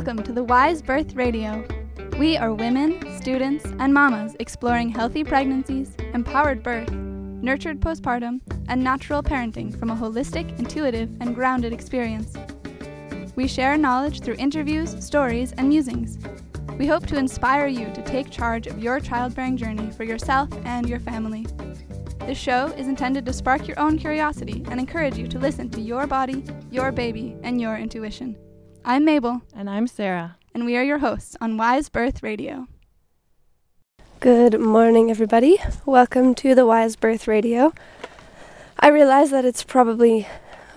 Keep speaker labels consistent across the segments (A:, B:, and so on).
A: Welcome to the Wise Birth Radio. We are women, students, and mamas exploring healthy pregnancies, empowered birth, nurtured postpartum, and natural parenting from a holistic, intuitive, and grounded experience. We share knowledge through interviews, stories, and musings. We hope to inspire you to take charge of your childbearing journey for yourself and your family. This show is intended to spark your own curiosity and encourage you to listen to your body, your baby, and your intuition. I'm Mabel.
B: And I'm Sarah.
A: And we are your hosts on Wise Birth Radio.
C: Good morning, everybody. Welcome to the Wise Birth Radio. I realize that it's probably,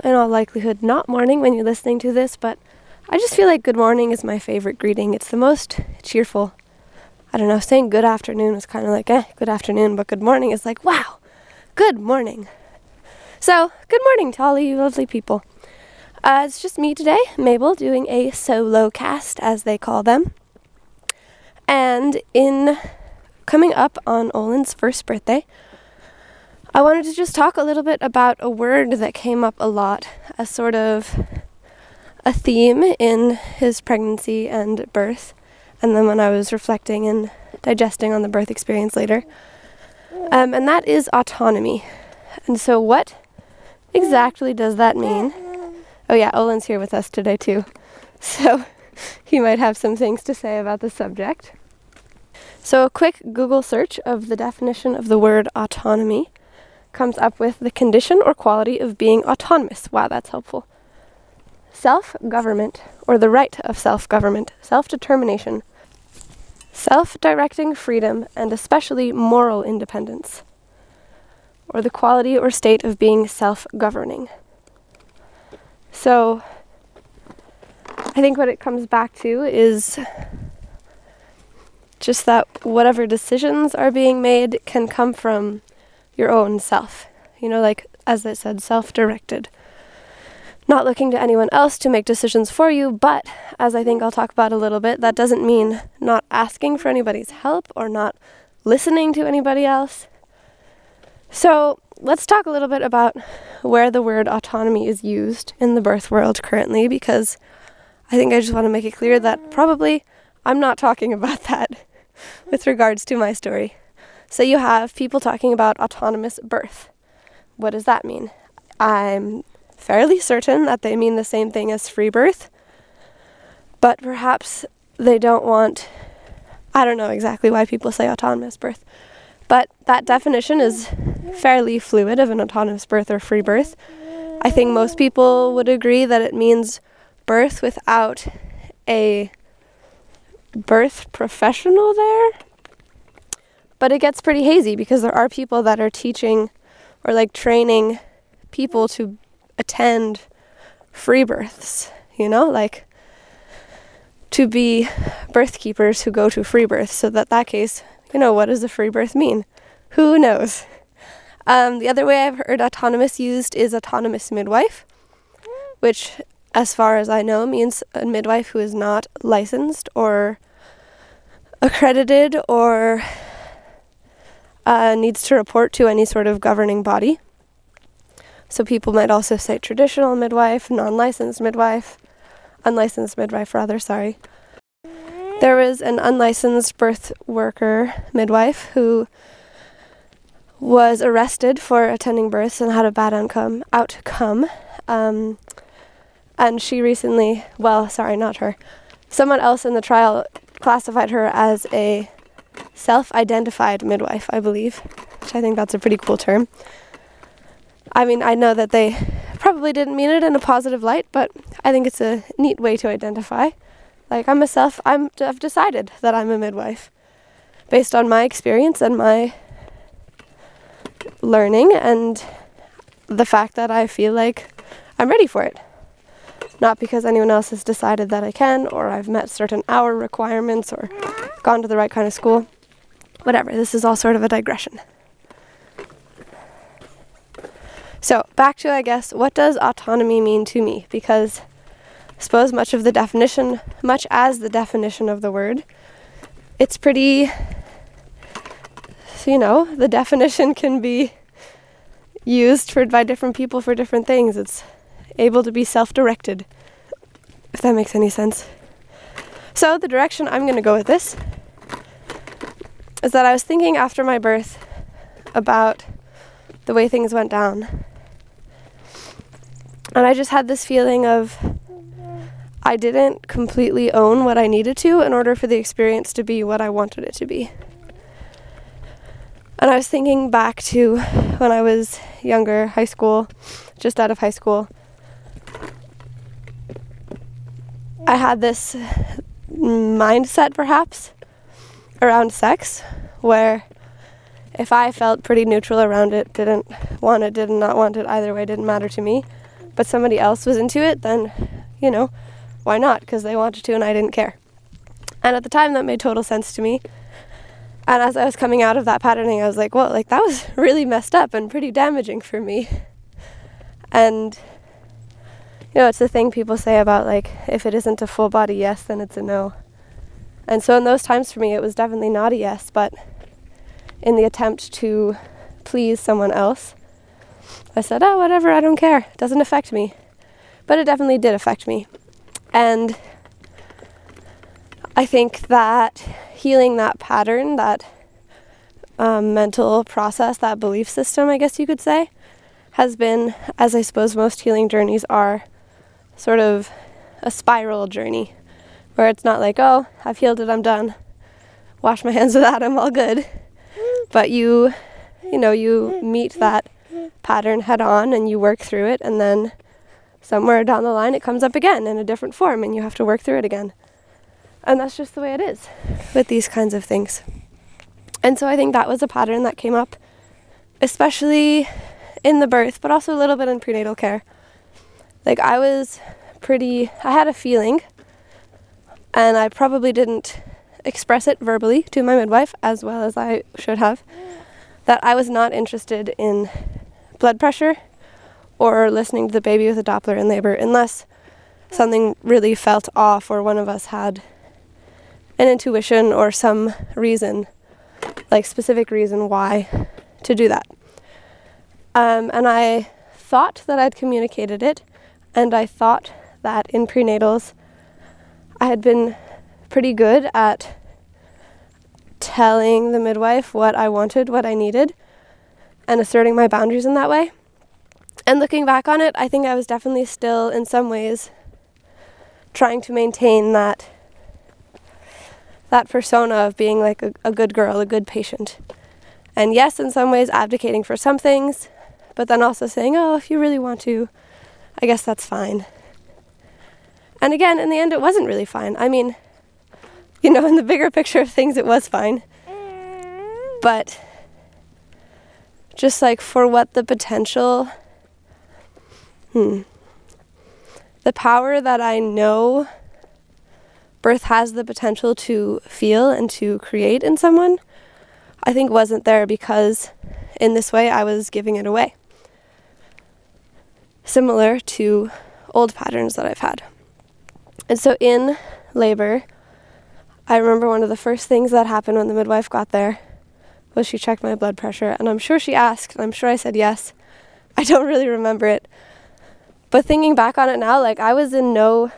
C: in all likelihood, not morning when you're listening to this, but I just feel like good morning is my favorite greeting. It's the most cheerful. I don't know, saying good afternoon is kind of like, eh, good afternoon, but good morning is like, wow, Good morning. So, good morning to all you lovely people. Uh, it's just me today, Mabel, doing a solo cast, as they call them. And in coming up on Olin's first birthday, I wanted to just talk a little bit about a word that came up a lot as sort of a theme in his pregnancy and birth. And then when I was reflecting and digesting on the birth experience later, um, and that is autonomy. And so, what exactly does that mean? Oh, yeah, Olin's here with us today, too. So, he might have some things to say about the subject. So, a quick Google search of the definition of the word autonomy comes up with the condition or quality of being autonomous. Wow, that's helpful. Self government, or the right of self government, self determination, self directing freedom, and especially moral independence, or the quality or state of being self governing. So, I think what it comes back to is just that whatever decisions are being made can come from your own self. You know, like as I said, self directed not looking to anyone else to make decisions for you, but as I think I'll talk about a little bit, that doesn't mean not asking for anybody's help or not listening to anybody else. So, let's talk a little bit about where the word autonomy is used in the birth world currently, because I think I just want to make it clear that probably I'm not talking about that with regards to my story. So, you have people talking about autonomous birth. What does that mean? I'm fairly certain that they mean the same thing as free birth, but perhaps they don't want. I don't know exactly why people say autonomous birth, but that definition is fairly fluid of an autonomous birth or free birth. I think most people would agree that it means birth without a birth professional there. But it gets pretty hazy because there are people that are teaching or like training people to attend free births, you know, like to be birth keepers who go to free births. So that that case, you know, what does a free birth mean? Who knows? Um, the other way I've heard autonomous used is autonomous midwife, which, as far as I know, means a midwife who is not licensed or accredited or uh, needs to report to any sort of governing body. So people might also say traditional midwife, non licensed midwife, unlicensed midwife, rather, sorry. There was an unlicensed birth worker midwife who was arrested for attending births and had a bad outcome. outcome. Um, and she recently, well, sorry, not her, someone else in the trial classified her as a self identified midwife, I believe, which I think that's a pretty cool term. I mean, I know that they probably didn't mean it in a positive light, but I think it's a neat way to identify. Like I'm a self I'm I've decided that I'm a midwife based on my experience and my learning and the fact that I feel like I'm ready for it. Not because anyone else has decided that I can or I've met certain hour requirements or gone to the right kind of school. Whatever, this is all sort of a digression. So, back to, I guess, what does autonomy mean to me? Because suppose much of the definition, much as the definition of the word, it's pretty, you know, the definition can be used for by different people for different things. It's able to be self-directed, if that makes any sense. So, the direction I'm going to go with this is that I was thinking after my birth about the way things went down. And I just had this feeling of I didn't completely own what I needed to in order for the experience to be what I wanted it to be. And I was thinking back to when I was younger, high school, just out of high school. I had this mindset perhaps around sex where if I felt pretty neutral around it, didn't want it, did not want it either way, didn't matter to me, but somebody else was into it, then, you know, why not? Because they wanted to and I didn't care. And at the time, that made total sense to me. And as I was coming out of that patterning, I was like, well, like that was really messed up and pretty damaging for me. And, you know, it's the thing people say about like, if it isn't a full body yes, then it's a no. And so in those times for me, it was definitely not a yes, but in the attempt to please someone else, I said, oh, whatever, I don't care. It doesn't affect me. But it definitely did affect me. And I think that healing that pattern, that um, mental process, that belief system, I guess you could say, has been, as I suppose most healing journeys are, sort of a spiral journey where it's not like, oh, I've healed it, I'm done. Wash my hands of that, I'm all good. But you, you know, you meet that pattern head on and you work through it, and then somewhere down the line it comes up again in a different form, and you have to work through it again. And that's just the way it is with these kinds of things. And so I think that was a pattern that came up, especially in the birth, but also a little bit in prenatal care. Like I was pretty, I had a feeling, and I probably didn't express it verbally to my midwife as well as I should have, that I was not interested in blood pressure or listening to the baby with a Doppler in labor unless something really felt off or one of us had an intuition or some reason, like specific reason why to do that. Um, and I thought that I'd communicated it, and I thought that in prenatals I had been pretty good at telling the midwife what I wanted, what I needed, and asserting my boundaries in that way. And looking back on it, I think I was definitely still, in some ways, trying to maintain that that persona of being like a, a good girl, a good patient. And yes, in some ways, abdicating for some things, but then also saying, oh, if you really want to, I guess that's fine. And again, in the end, it wasn't really fine. I mean, you know, in the bigger picture of things, it was fine. But just like for what the potential, hmm, the power that I know birth has the potential to feel and to create in someone, I think wasn't there because in this way I was giving it away. Similar to old patterns that I've had. And so in labor, I remember one of the first things that happened when the midwife got there was she checked my blood pressure. And I'm sure she asked, and I'm sure I said yes. I don't really remember it. But thinking back on it now, like I was in no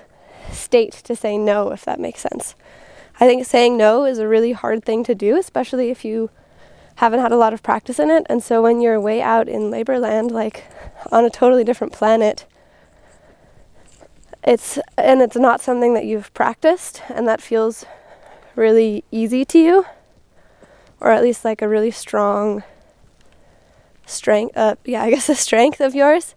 C: state to say no, if that makes sense. I think saying no is a really hard thing to do, especially if you haven't had a lot of practice in it. And so when you're way out in labor land, like on a totally different planet, it's and it's not something that you've practiced and that feels really easy to you or at least like a really strong strength uh, yeah i guess a strength of yours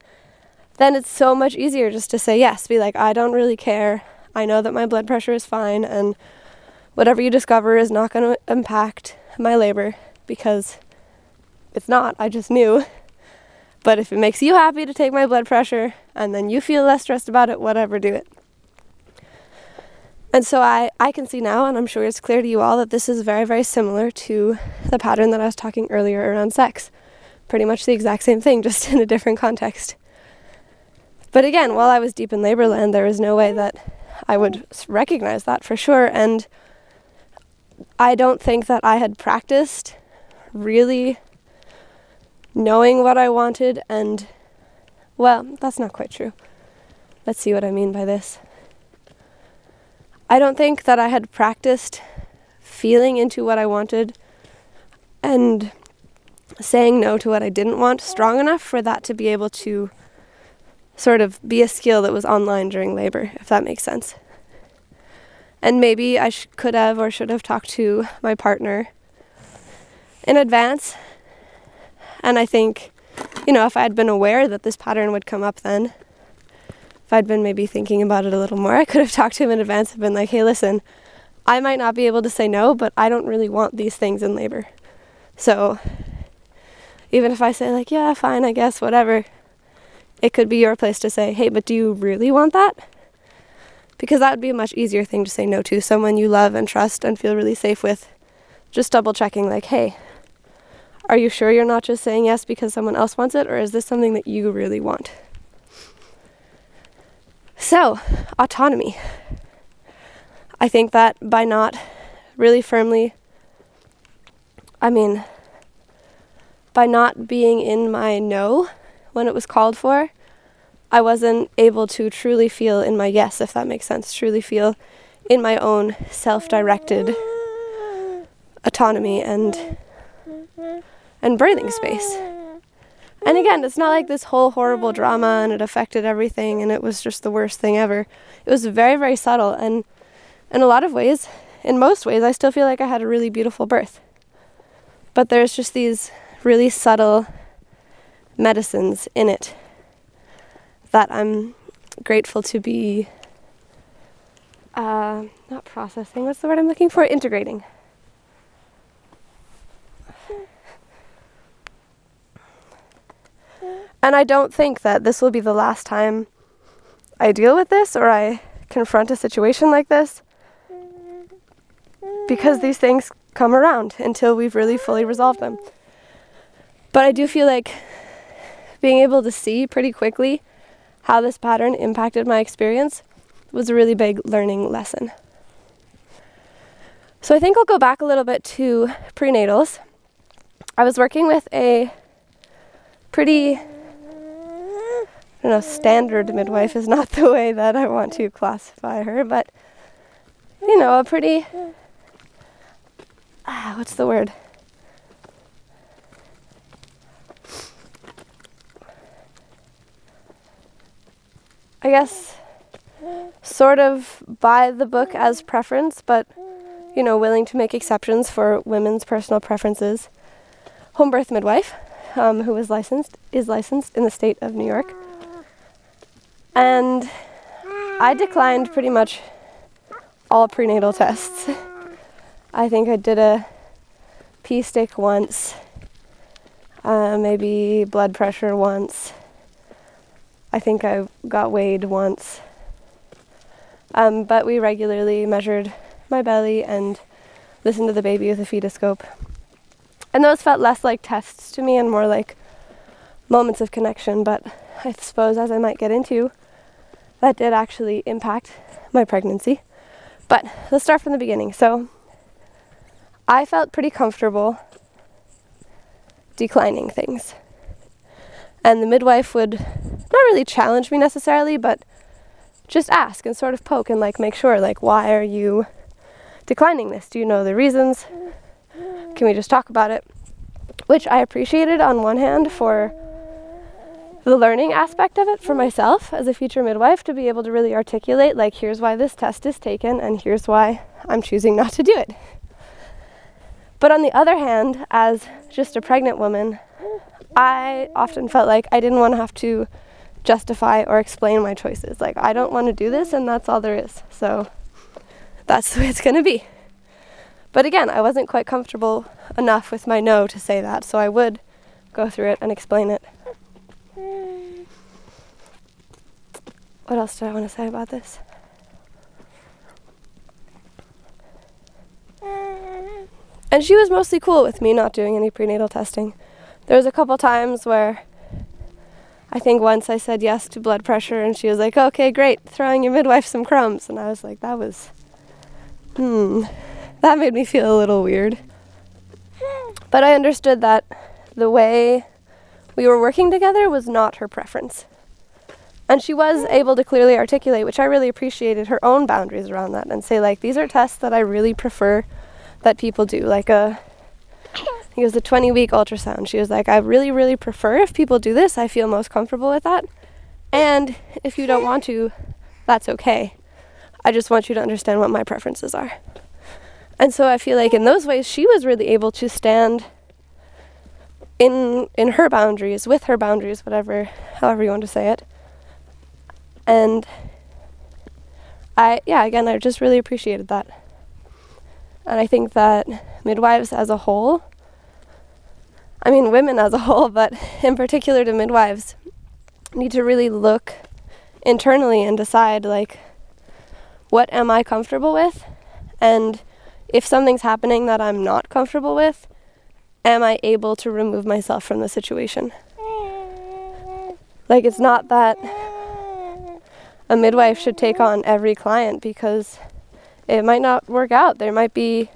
C: then it's so much easier just to say yes. Be like, I don't really care. I know that my blood pressure is fine, and whatever you discover is not going to impact my labor because it's not. I just knew. But if it makes you happy to take my blood pressure and then you feel less stressed about it, whatever, do it. And so I, I can see now, and I'm sure it's clear to you all, that this is very, very similar to the pattern that I was talking earlier around sex. Pretty much the exact same thing, just in a different context. But again, while I was deep in labor land, there was no way that I would recognize that for sure. And I don't think that I had practiced really knowing what I wanted and, well, that's not quite true. Let's see what I mean by this. I don't think that I had practiced feeling into what I wanted and saying no to what I didn't want strong enough for that to be able to sort of be a skill that was online during labor, if that makes sense. And maybe I sh- could have or should have talked to my partner in advance. And I think, you know, if I had been aware that this pattern would come up then, if I'd been maybe thinking about it a little more, I could have talked to him in advance and been like, hey, listen, I might not be able to say no, but I don't really want these things in labor. So even if I say, like, yeah, fine, I guess, whatever, it could be your place to say, hey, but do you really want that? Because that would be a much easier thing to say no to someone you love and trust and feel really safe with. Just double checking, like, hey, are you sure you're not just saying yes because someone else wants it, or is this something that you really want? So, autonomy. I think that by not really firmly, I mean, by not being in my no when it was called for, I wasn't able to truly feel in my yes, if that makes sense, truly feel in my own self directed autonomy and and breathing space. And again, it's not like this whole horrible drama and it affected everything and it was just the worst thing ever. It was very, very subtle and in a lot of ways, in most ways, I still feel like I had a really beautiful birth. But there's just these really subtle medicines in it that I'm grateful to be uh, not processing, what's the word I'm looking for? Integrating. And I don't think that this will be the last time I deal with this or I confront a situation like this because these things come around until we've really fully resolved them. But I do feel like being able to see pretty quickly how this pattern impacted my experience was a really big learning lesson. So I think I'll go back a little bit to prenatals. I was working with a pretty, I don't know, standard midwife is not the way that I want to classify her, but you know, a pretty, ah, what's the word? I guess, sort of by the book as preference, but you know, willing to make exceptions for women's personal preferences. Home birth midwife, um, who is licensed, is licensed in the state of New York, and I declined pretty much all prenatal tests. I think I did a pee stick once, uh, maybe blood pressure once I think I got weighed once. Um, but we regularly measured my belly and listened to the baby with a fetoscope. And those felt less like tests to me and more like moments of connection. But I suppose, as I might get into, that did actually impact my pregnancy. But let's start from the beginning. So I felt pretty comfortable declining things. And the midwife would not really challenge me necessarily, but just ask and sort of poke and like make sure like why are you declining this? Do you know the reasons? Can we just talk about it? Which I appreciated on one hand for the learning aspect of it for myself as a future midwife to be able to really articulate like here's why this test is taken and here's why I'm choosing not to do it. But on the other hand, as just a pregnant woman, I often felt like I didn't want to have to justify or explain my choices. Like, I don't want to do this, and that's all there is. So that's the way it's going to be. But again, I wasn't quite comfortable enough with my no to say that, so I would go through it and explain it. What else do I want to say about this? And she was mostly cool with me not doing any prenatal testing. There was a couple times where I think once I said yes to blood pressure, and she was like, okay, great, throwing your midwife some crumbs. And I was like, that was, hmm, that made me feel a little weird. But I understood that the way we were working together was not her preference. And she was able to clearly articulate, which I really appreciated, her own boundaries around that and say, like, these are tests that I really prefer that people do. Like a, It was a 20 week ultrasound. She was like, I really, really prefer if people do this. I feel most comfortable with that. And if you don't want to, that's okay. I just want you to understand what my preferences are. And so I feel like in those ways, she was really able to stand in in her boundaries, with her boundaries, whatever, however you want to say it. And I, yeah, again, I just really appreciated that. And I think that midwives as a whole, I mean, women as a whole, but in particular to midwives, need to really look internally and decide, like, what am I comfortable with? And if something's happening that I'm not comfortable with, am I able to remove myself from the situation? Like, it's not that a midwife should take on every client because it might not work out. There might be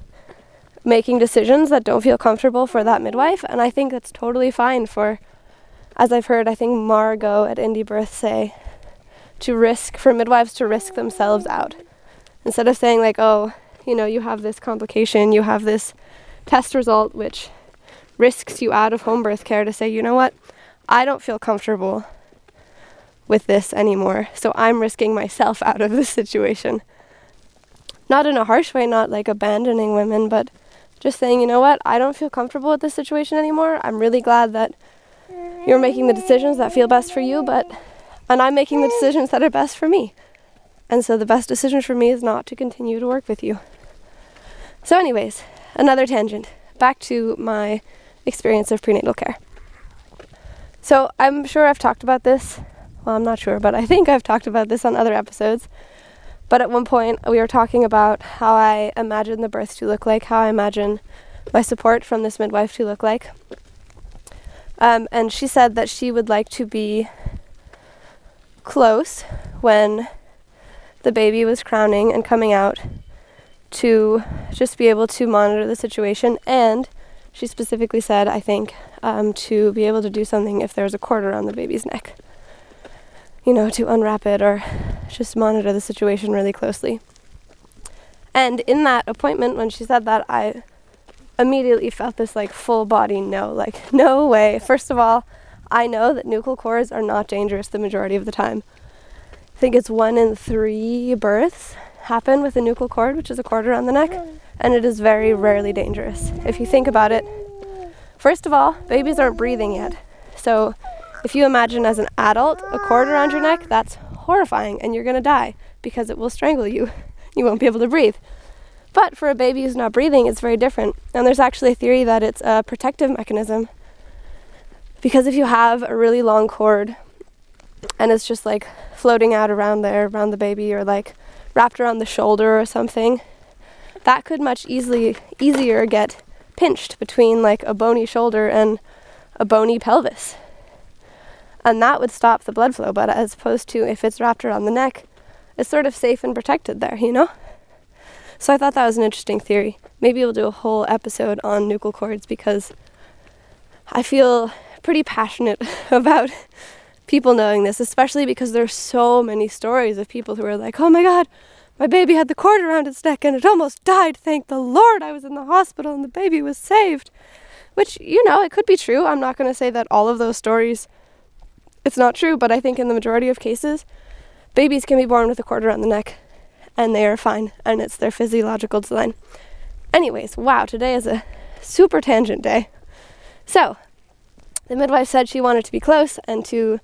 C: making decisions that don't feel comfortable for that midwife, and I think that's totally fine for, as I've heard, I think Margo at Indie Birth say, to risk, for midwives to risk themselves out. Instead of saying, like, oh, you know, you have this complication, you have this test result, which risks you out of home birth care to say, you know what, I don't feel comfortable with this anymore, so I'm risking myself out of this situation. Not in a harsh way, not like abandoning women, but just saying, you know what, I don't feel comfortable with this situation anymore. I'm really glad that you're making the decisions that feel best for you, but and I'm making the decisions that are best for me. And so the best decision for me is not to continue to work with you. So, anyways, another tangent. Back to my experience of prenatal care. So, I'm sure I've talked about this. Well, I'm not sure, but I think I've talked about this on other episodes. But at one point, we were talking about how I imagine the birth to look like, how I imagine my support from this midwife to look like. Um, and she said that she would like to be close when the baby was crowning and coming out to just be able to monitor the situation and she specifically said, I think, um, to be able to do something if there's a cord around the baby's neck. You know, to unwrap it or just monitor the situation really closely. And in that appointment, when she said that, I immediately felt this like full body no, like, no way. First of all, I know that nuchal cords are not dangerous the majority of the time. I think it's one in three births happen with a nuchal cord, which is a cord around the neck and it is very rarely dangerous. If you think about it, first of all, babies aren't breathing yet. So if you imagine as an adult a cord around your neck, that's horrifying and you're going to die because it will strangle you. You won't be able to breathe. But for a baby who's not breathing, it's very different. And there's actually a theory that it's a protective mechanism. Because if you have a really long cord and it's just like floating out around there, around the baby, or like wrapped around the shoulder or something, that could much easily easier get pinched between like a bony shoulder and a bony pelvis. And that would stop the blood flow, but as opposed to if it's wrapped around the neck, it's sort of safe and protected there, you know? So I thought that was an interesting theory. Maybe we'll do a whole episode on nuchal cords because I feel pretty passionate about people knowing this, especially because there's so many stories of people who are like, "Oh my god, my baby had the cord around its neck and it almost died. Thank the Lord I was in the hospital and the baby was saved. Which, you know, it could be true. I'm not going to say that all of those stories, it's not true, but I think in the majority of cases, babies can be born with a cord around the neck and they are fine and it's their physiological design. Anyways, wow, today is a super tangent day. So, the midwife said she wanted to be close and to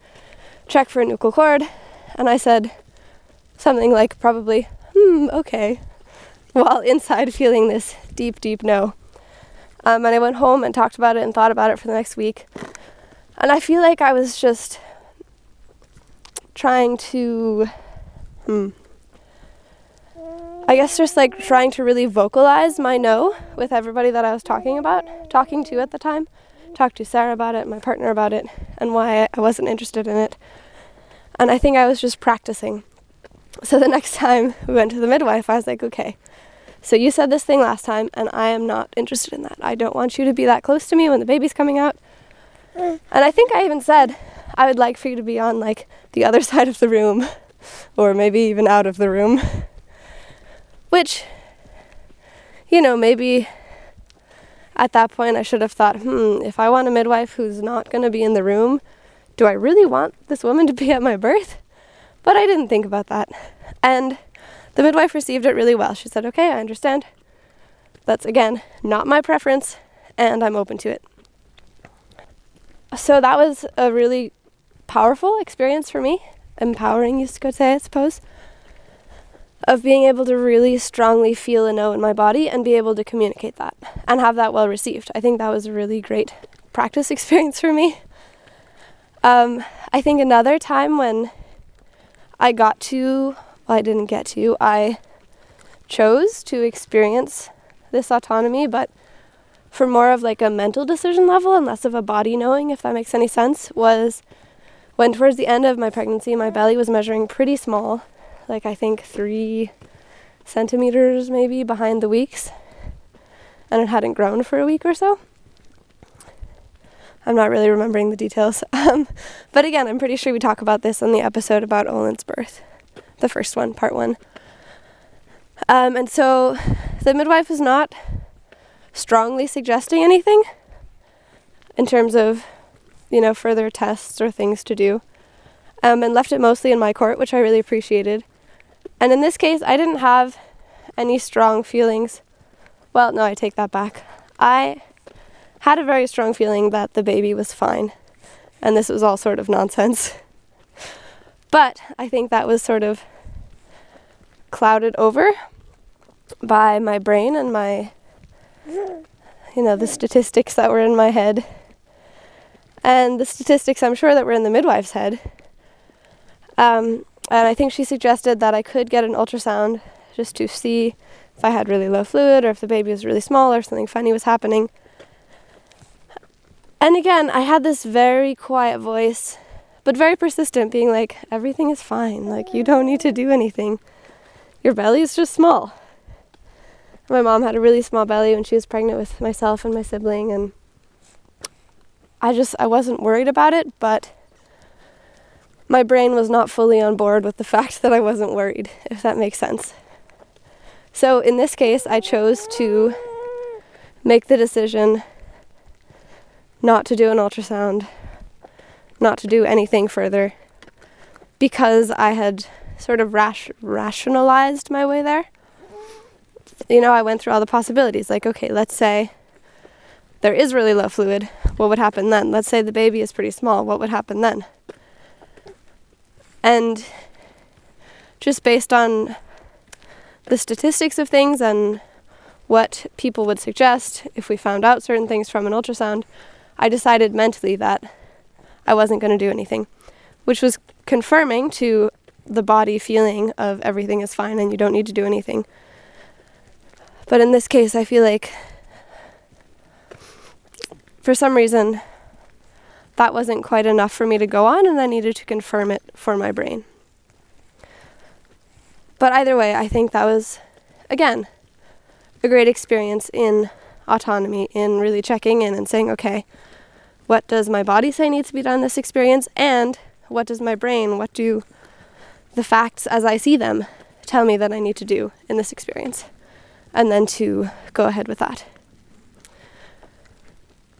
C: check for a nuchal cord, and I said something like probably hmm, okay, while inside feeling this deep, deep no. Um, and I went home and talked about it and thought about it for the next week. And I feel like I was just trying to, hmm, I guess just like trying to really vocalize my no with everybody that I was talking about, talking to at the time. Talked to Sarah about it, my partner about it, and why I wasn't interested in it. And I think I was just practicing so the next time we went to the midwife, I was like, okay, so you said this thing last time, and I am not interested in that. I don't want you to be that close to me when the baby's coming out. And I think I even said, I would like for you to be on like the other side of the room or maybe even out of the room. Which, you know, maybe at that point I should have thought, hmm, if I want a midwife who's not going to be in the room, do I really want this woman to be at my birth? But I didn't think about that. And the midwife received it really well. She said, okay, I understand. That's again not my preference, and I'm open to it. So that was a really powerful experience for me, empowering, you could say, I suppose, of being able to really strongly feel a no in my body and be able to communicate that and have that well received. I think that was a really great practice experience for me. Um, I think another time when I got to, well, I didn't get to, I chose to experience this autonomy, but for more of like a mental decision level and less of a body knowing, if that makes any sense, was when towards the end of my pregnancy, my belly was measuring pretty small, like I think three centimeters maybe behind the weeks, and it hadn't grown for a week or so. I'm not really remembering the details. Um, but again, I'm pretty sure we talk about this on the episode about Olin's birth, the first one, part one. Um, and so the midwife is not strongly suggesting anything in terms of, you know, further tests or things to do, um, and left it mostly in my court, which I really appreciated. And in this case, I didn't have any strong feelings. Well, no, I take that back. I had a very strong feeling that the baby was fine, and this was all sort of nonsense. but I think that was sort of clouded over by my brain and my, you know, the statistics that were in my head. And the statistics I'm sure that were in the midwife's head. Um, and I think she suggested that I could get an ultrasound just to see if I had really low fluid or if the baby was really small or something funny was happening. And again, I had this very quiet voice, but very persistent, being like, everything is fine. Like, you don't need to do anything. Your belly is just small. My mom had a really small belly when she was pregnant with myself and my sibling, and I just, I wasn't worried about it, but my brain was not fully on board with the fact that I wasn't worried, if that makes sense. So in this case, I chose to make the decision not to do an ultrasound, not to do anything further, because I had sort of rash- rationalized my way there. You know, I went through all the possibilities. Like, okay, let's say there is really low fluid. What would happen then? Let's say the baby is pretty small. What would happen then? And just based on the statistics of things and what people would suggest if we found out certain things from an ultrasound, I decided mentally that I wasn't going to do anything, which was confirming to the body feeling of everything is fine and you don't need to do anything. But in this case, I feel like for some reason that wasn't quite enough for me to go on, and I needed to confirm it for my brain. But either way, I think that was, again, a great experience in autonomy, in really checking in and saying, okay, what does my body say needs to be done in this experience? And what does my brain, what do the facts as I see them tell me that I need to do in this experience? And then to go ahead with that.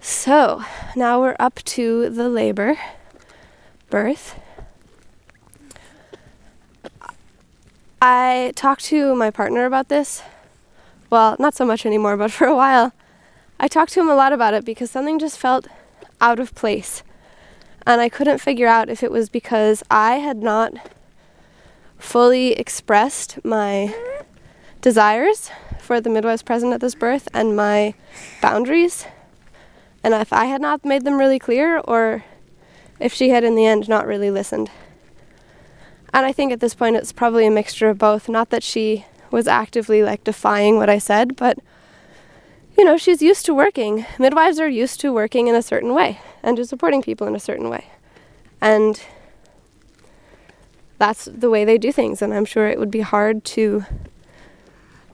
C: So now we're up to the labor, birth. I talked to my partner about this. Well, not so much anymore, but for a while. I talked to him a lot about it because something just felt out of place. And I couldn't figure out if it was because I had not fully expressed my desires for the midwives present at this birth and my boundaries. And if I had not made them really clear, or if she had in the end not really listened. And I think at this point it's probably a mixture of both. Not that she was actively like defying what I said, but you know, she's used to working. Midwives are used to working in a certain way and to supporting people in a certain way. And that's the way they do things and I'm sure it would be hard to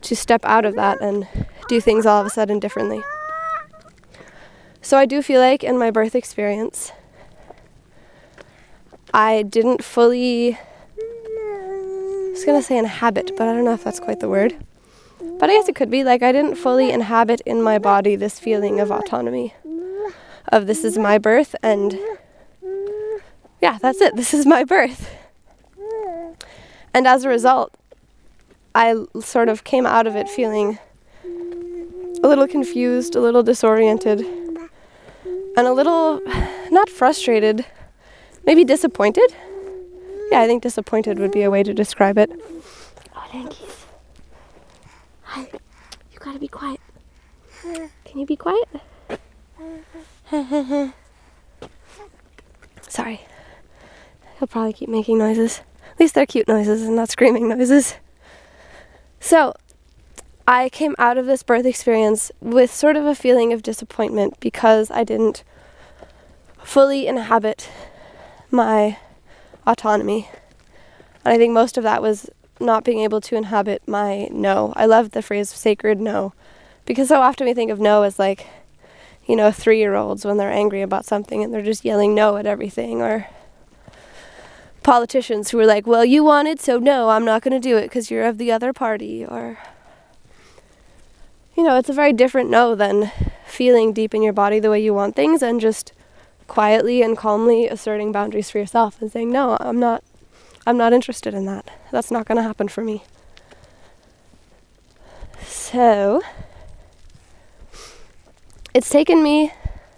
C: to step out of that and do things all of a sudden differently. So I do feel like in my birth experience I didn't fully. I was gonna say inhabit, but I don't know if that's quite the word. But I guess it could be like I didn't fully inhabit in my body this feeling of autonomy, of this is my birth, and yeah, that's it, this is my birth. And as a result, I sort of came out of it feeling a little confused, a little disoriented, and a little not frustrated, maybe disappointed. Yeah, I think disappointed would be a way to describe it. Oh, Yankees. Hi. You gotta be quiet. Can you be quiet? Sorry. He'll probably keep making noises. At least they're cute noises and not screaming noises. So, I came out of this birth experience with sort of a feeling of disappointment because I didn't fully inhabit my autonomy. And I think most of that was not being able to inhabit my no. I love the phrase sacred no because so often we think of no as like, you know, three year olds when they're angry about something and they're just yelling no at everything, or politicians who are like, well, you want it, so no, I'm not going to do it because you're of the other party, or you know, it's a very different no than feeling deep in your body the way you want things and just quietly and calmly asserting boundaries for yourself and saying, "No, I'm not I'm not interested in that. That's not going to happen for me." So, it's taken me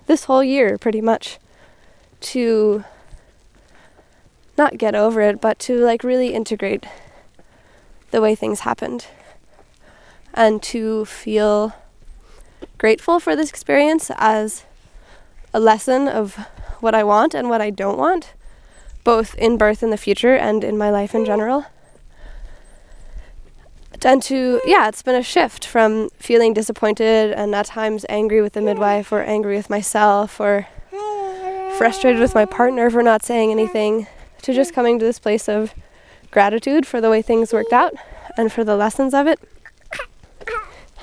C: this whole year pretty much to not get over it, but to like really integrate the way things happened and to feel grateful for this experience as a lesson of what I want and what I don't want, both in birth in the future and in my life in general. And to, yeah, it's been a shift from feeling disappointed and at times angry with the midwife or angry with myself or frustrated with my partner for not saying anything to just coming to this place of gratitude for the way things worked out and for the lessons of it.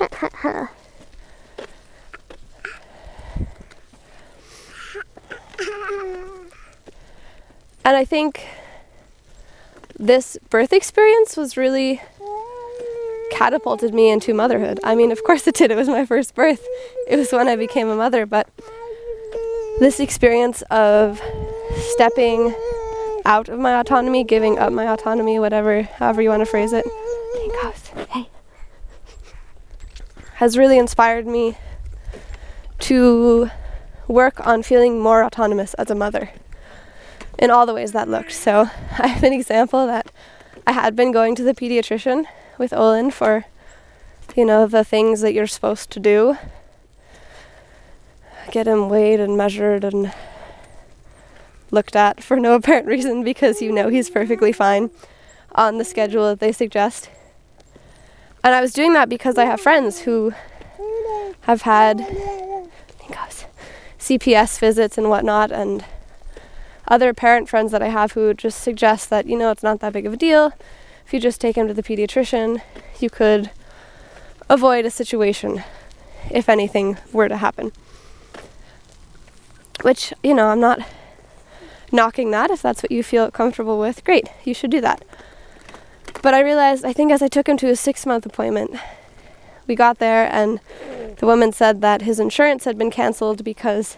C: and I think this birth experience was really catapulted me into motherhood. I mean, of course it did. It was my first birth. It was when I became a mother, but this experience of stepping out of my autonomy, giving up my autonomy, whatever, however you want to phrase it. Hey has really inspired me to work on feeling more autonomous as a mother in all the ways that looked. So I have an example that I had been going to the pediatrician with Olin for, you know, the things that you're supposed to do. Get him weighed and measured and looked at for no apparent reason because you know he's perfectly fine on the schedule that they suggest. And I was doing that because I have friends who have had CPS visits and whatnot, and other parent friends that I have who just suggest that, you know, it's not that big of a deal. If you just take him to the pediatrician, you could avoid a situation if anything were to happen. Which, you know, I'm not knocking that. If that's what you feel comfortable with, great, you should do that. But I realized, I think as I took him to a six month appointment, we got there and the woman said that his insurance had been canceled because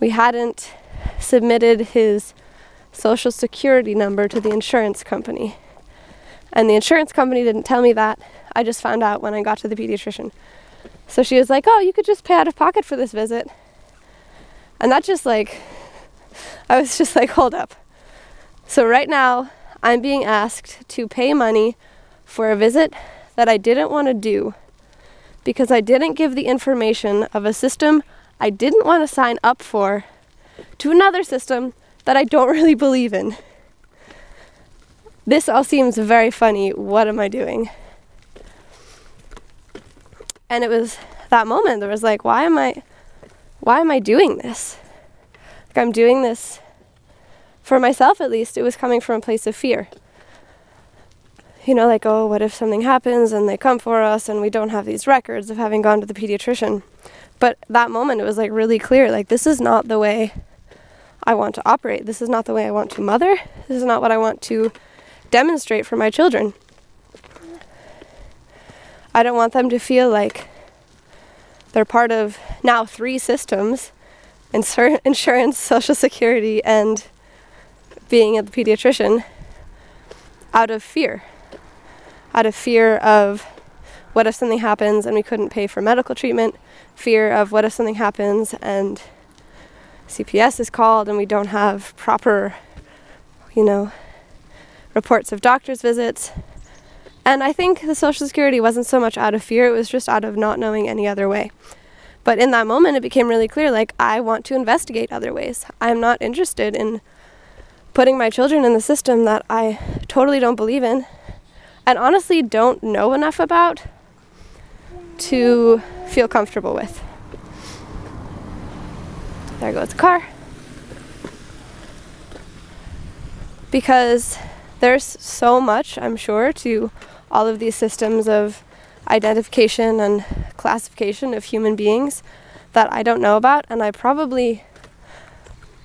C: we hadn't submitted his social security number to the insurance company. And the insurance company didn't tell me that. I just found out when I got to the pediatrician. So she was like, Oh, you could just pay out of pocket for this visit. And that just like, I was just like, Hold up. So right now, I'm being asked to pay money for a visit that I didn't want to do because I didn't give the information of a system I didn't want to sign up for to another system that I don't really believe in. This all seems very funny. What am I doing? And it was that moment that was like, why am I why am I doing this? Like I'm doing this for myself at least, it was coming from a place of fear. You know, like, oh, what if something happens and they come for us and we don't have these records of having gone to the pediatrician? But that moment, it was like really clear like, this is not the way I want to operate. This is not the way I want to mother. This is not what I want to demonstrate for my children. I don't want them to feel like they're part of now three systems insur- insurance, social security, and being a pediatrician out of fear. Out of fear of what if something happens and we couldn't pay for medical treatment, fear of what if something happens and CPS is called and we don't have proper, you know, reports of doctor's visits. And I think the Social Security wasn't so much out of fear, it was just out of not knowing any other way. But in that moment, it became really clear like, I want to investigate other ways. I'm not interested in putting my children in the system that I totally don't believe in and honestly don't know enough about to feel comfortable with. There goes the car. Because there's so much, I'm sure, to all of these systems of identification and classification of human beings that I don't know about, and I probably,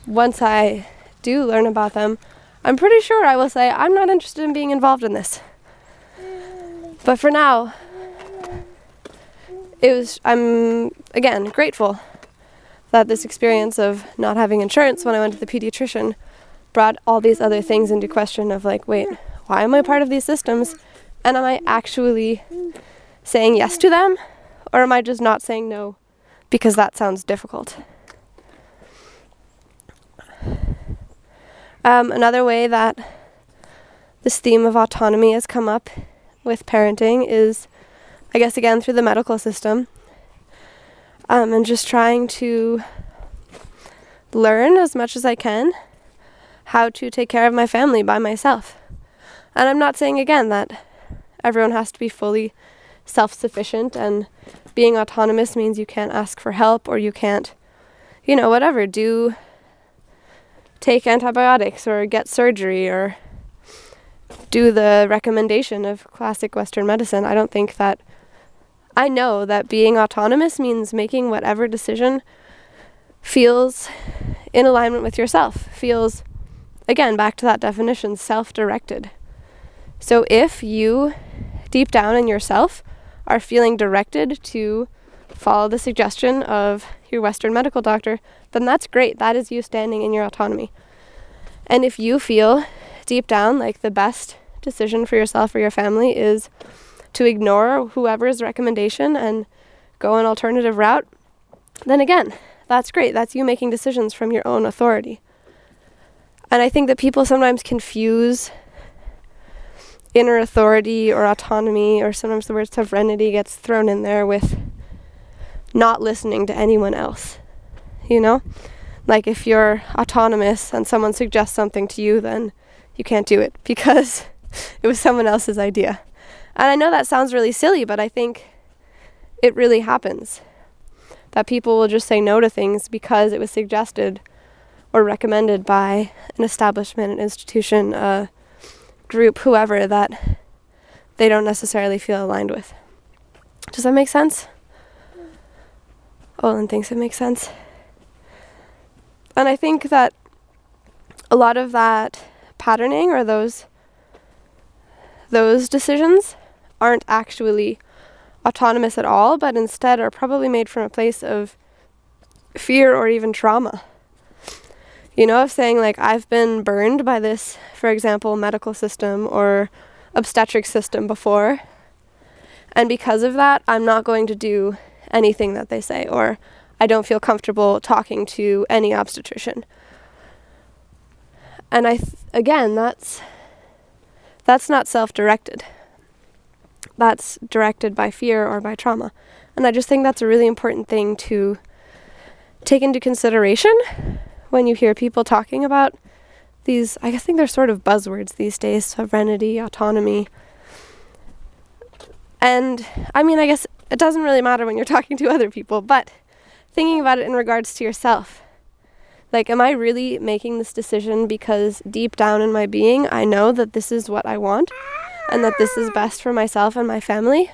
C: once I do learn about them, I'm pretty sure I will say, I'm not interested in being involved in this. But for now, it was, I'm again grateful that this experience of not having insurance when I went to the pediatrician brought all these other things into question of like, wait, why am I part of these systems? And am I actually saying yes to them? Or am I just not saying no because that sounds difficult? Um, another way that this theme of autonomy has come up with parenting is, I guess, again, through the medical system um, and just trying to learn as much as I can how to take care of my family by myself. And I'm not saying again that everyone has to be fully self sufficient and being autonomous means you can't ask for help or you can't, you know, whatever, do take antibiotics or get surgery or do the recommendation of classic Western medicine. I don't think that I know that being autonomous means making whatever decision feels in alignment with yourself, feels, again, back to that definition, self directed. So if you, deep down in yourself, are feeling directed to follow the suggestion of your Western medical doctor, then that's great. That is you standing in your autonomy. And if you feel deep down like the best decision for yourself or your family is to ignore whoever's recommendation and go an alternative route, then again, that's great. That's you making decisions from your own authority. And I think that people sometimes confuse inner authority or autonomy, or sometimes the word sovereignty gets thrown in there with not listening to anyone else. You know? Like if you're autonomous and someone suggests something to you, then you can't do it because it was someone else's idea. And I know that sounds really silly, but I think it really happens. That people will just say no to things because it was suggested or recommended by an establishment, an institution, a group, whoever that they don't necessarily feel aligned with. Does that make sense? Olin thinks it makes sense. And I think that a lot of that patterning or those those decisions aren't actually autonomous at all, but instead are probably made from a place of fear or even trauma. You know, of saying, like, I've been burned by this, for example, medical system or obstetric system before. And because of that, I'm not going to do anything that they say, or I don't feel comfortable talking to any obstetrician. And I, th- again, that's that's not self-directed that's directed by fear or by trauma. And I just think that's a really important thing to take into consideration when you hear people talking about these, I guess think they're sort of buzzwords these days sovereignty, autonomy. And I mean, I guess it doesn't really matter when you're talking to other people, but thinking about it in regards to yourself. Like, am I really making this decision because deep down in my being, I know that this is what I want? and that this is best for myself and my family?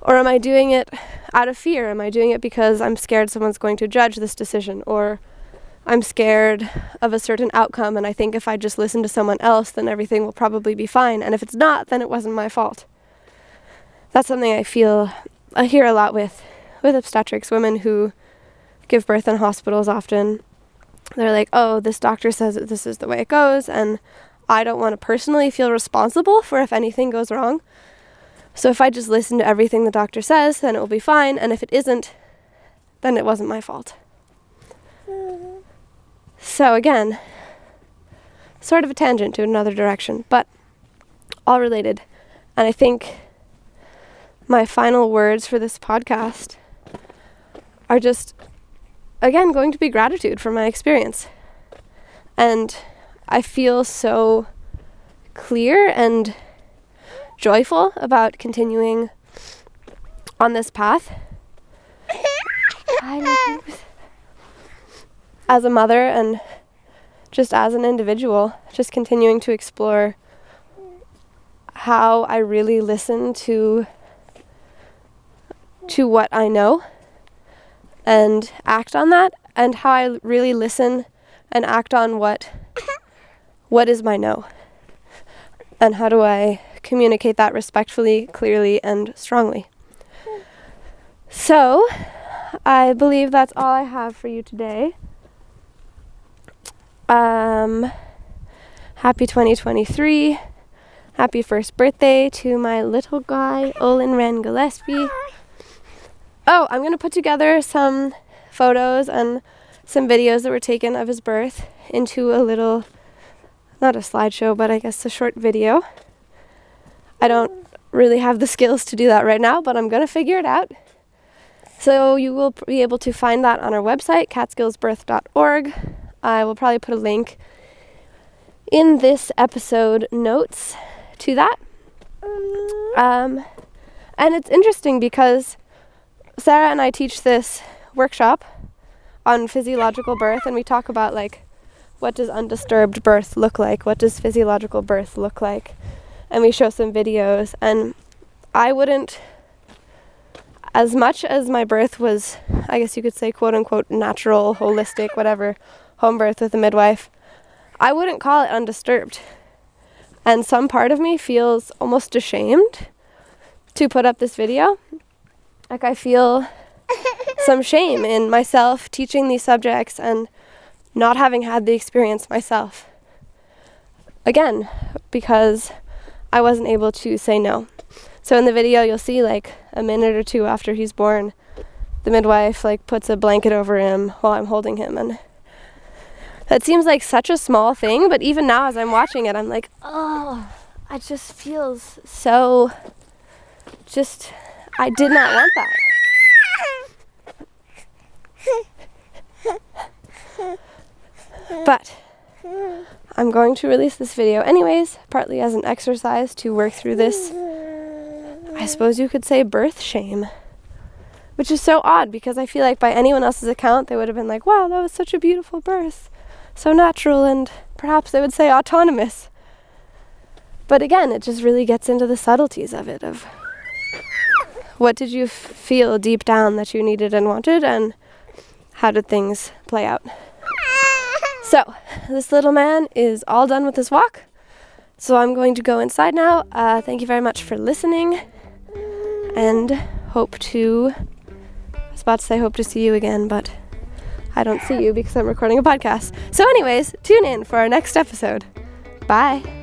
C: Or am I doing it out of fear? Am I doing it because I'm scared someone's going to judge this decision or I'm scared of a certain outcome, and I think if I just listen to someone else, then everything will probably be fine. And if it's not, then it wasn't my fault. That's something I feel I hear a lot with with obstetrics women who give birth in hospitals often. They're like, "Oh, this doctor says that this is the way it goes, and I don't want to personally feel responsible for if anything goes wrong. So if I just listen to everything the doctor says, then it will be fine, and if it isn't, then it wasn't my fault." So, again, sort of a tangent to another direction, but all related. And I think my final words for this podcast are just, again, going to be gratitude for my experience. And I feel so clear and joyful about continuing on this path. as a mother and just as an individual, just continuing to explore how I really listen to to what I know and act on that and how I really listen and act on what what is my no and how do I communicate that respectfully, clearly and strongly. So, I believe that's all I have for you today. Um, happy 2023. Happy first birthday to my little guy, Olin Ran Gillespie. Oh, I'm going to put together some photos and some videos that were taken of his birth into a little, not a slideshow, but I guess a short video. I don't really have the skills to do that right now, but I'm going to figure it out. So you will be able to find that on our website, catskillsbirth.org. I will probably put a link in this episode notes to that. Um, and it's interesting because Sarah and I teach this workshop on physiological birth, and we talk about like what does undisturbed birth look like? What does physiological birth look like? And we show some videos, and I wouldn't, as much as my birth was, I guess you could say, quote unquote, natural, holistic, whatever home birth with a midwife, I wouldn't call it undisturbed. And some part of me feels almost ashamed to put up this video. Like, I feel some shame in myself teaching these subjects and not having had the experience myself. Again, because I wasn't able to say no. So in the video, you'll see like a minute or two after he's born, the midwife like puts a blanket over him while I'm holding him and that seems like such a small thing, but even now as I'm watching it, I'm like, oh, it just feels so. Just, I did not want that. But I'm going to release this video anyways, partly as an exercise to work through this, I suppose you could say, birth shame. Which is so odd because I feel like by anyone else's account, they would have been like, wow, that was such a beautiful birth so natural and perhaps they would say autonomous. But again, it just really gets into the subtleties of it of what did you feel deep down that you needed and wanted and how did things play out? So, this little man is all done with his walk. So, I'm going to go inside now. Uh, thank you very much for listening and hope to. I was about to say hope to see you again, but I don't see you because I'm recording a podcast. So, anyways, tune in for our next episode. Bye.